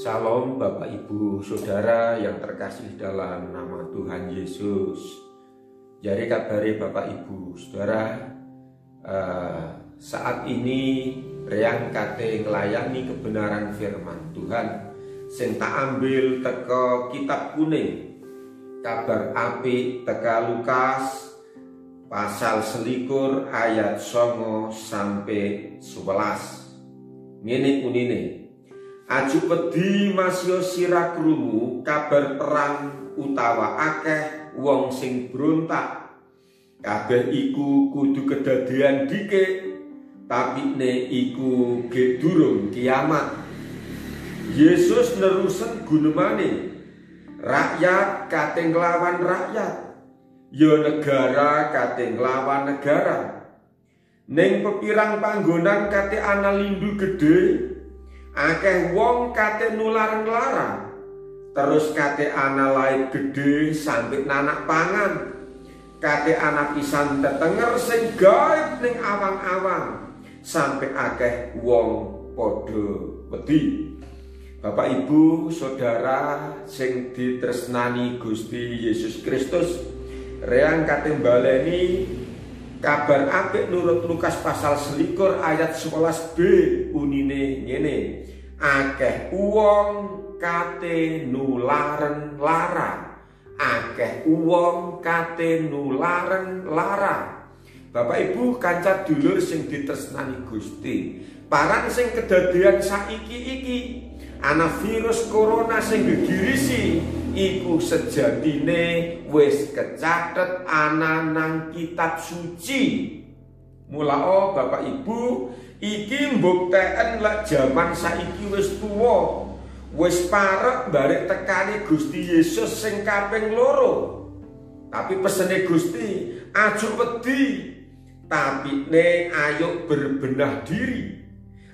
Salam Bapak Ibu Saudara yang terkasih dalam nama Tuhan Yesus. Jadi kabari Bapak Ibu Saudara uh, saat ini reang kate ngelayani kebenaran firman Tuhan. Sing tak ambil teko kitab kuning. Kabar api teka Lukas pasal selikur ayat songo sampai 11 ngene unine Aju pedi masya sira krungu kabar perang utawa akeh wong sing brontak. Kabeh iku kudu kedadian dike, tapi ne iku ge durung kiamat. Yesus nerusen gunemane. Rakyat kate nglawan rakyat. Ya negara kate nglawan negara. Ning pepirang panggonan kate ana lindu gede, akeh wong kate nular nglarang terus kate ana lain gede sampai nanak pangan kate anak pisan tetenger sing gaib ning awang-awang sampai akeh wong podo wedi. Bapak Ibu, Saudara sing ditresnani Gusti Yesus Kristus, reang kate baleni Kabar apik nurut Lukas pasal selikur ayat 11b unine ngene. Akeh uang kate nularen lara. Akeh uang kate nularen lara. Bapak Ibu kanca dulur sing ditresnani Gusti. Paran sing kedadian saiki iki ana virus corona sing gegirisi iku sejatine wis kecathet ana nang kitab suci. Mula oh Bapak Ibu, iki mbukteken lek jaman saiki wis tuwa. Wis parek barek tekani Gusti Yesus sing kaping loro. Tapi pesene Gusti, aja wedi. Tapi ne ayo berbenah diri.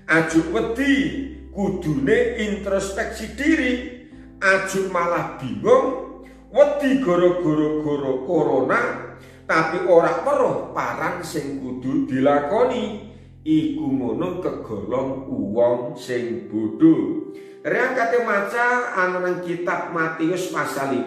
Aja wedi, kudune introspeksi diri aju malah bingung wedi gara-gara corona tapi ora weruh paran sing kudu dilakoni. Iku ngono kegolong uwong sing bodho. Reang kate maca ana nang kitab Matius pasal 5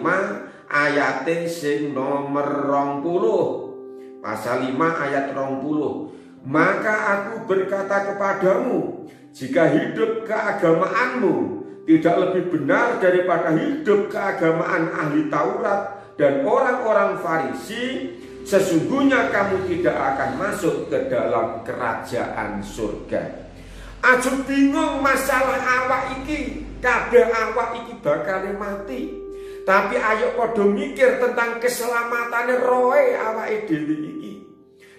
ayate sing nomor 20 pasal 5 ayat 20 maka aku berkata kepadamu jika hidup keagamaanmu tidak lebih benar daripada hidup keagamaan ahli Taurat dan orang-orang Farisi, sesungguhnya kamu tidak akan masuk ke dalam kerajaan surga. Aja bingung masalah awak iki, kabeh awak iki bakal mati. Tapi ayo podo mikir tentang keselamatan roe awak dhewe iki.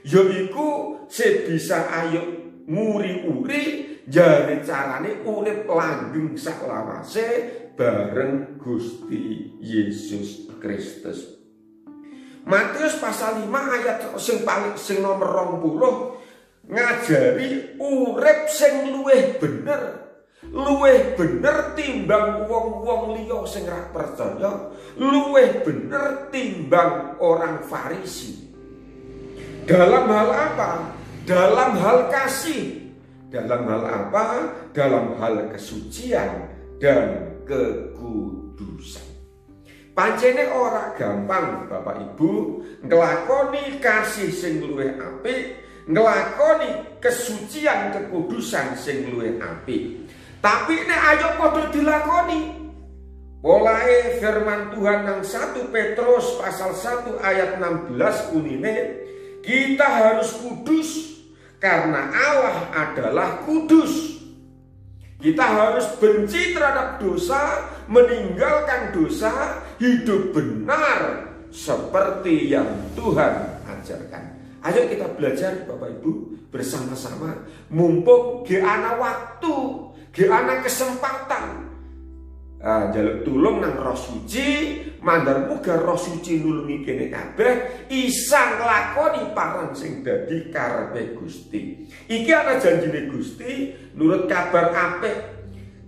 Yaiku sebisa ayo nguri-uri jare carane urip langgeng saklawase bareng Gusti Yesus Kristus. Matius pasal 5 ayat sing paling sing nomor 20 ngajari urip sing luwih bener. Luwih bener timbang wong-wong liya sing ra percaya, luwih bener timbang orang Farisi. Dalam hal apa? Dalam hal kasih, dalam hal apa? Dalam hal kesucian dan kekudusan. Pancene ora gampang Bapak Ibu ngelakoni kasih sing luwih apik, ngelakoni kesucian kekudusan sing luwih apik. Tapi nek ayo padha dilakoni. Polae firman Tuhan nang 1 Petrus pasal 1 ayat 16 unine kita harus kudus karena Allah adalah kudus. Kita harus benci terhadap dosa, meninggalkan dosa, hidup benar seperti yang Tuhan ajarkan. Ayo kita belajar Bapak Ibu bersama-sama. Mumpung di anak waktu, di anak kesempatan, Uh, jaluk tulung nang roh suci mandar muga roh suci nulungi kene kabeh isa nglakoni parang sing dadi karepe Gusti. Iki ana janjine Gusti nurut kabar apik.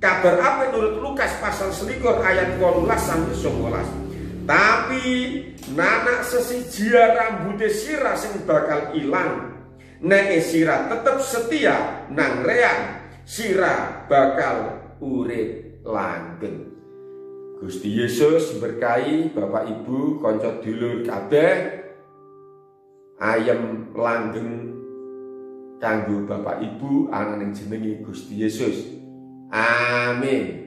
Kabar apik nurut Lukas pasal selikur ayat 18 sampai 19 tapi nanak sesijia rambute sira sing bakal ilang. Nek sira tetep setia nang reang sira bakal urip langgeng. Gusti Yesus berkahi Bapak Ibu konco dulur kabeh ayam langgeng kanggo Bapak Ibu ananing jenengi Gusti Yesus. Amin.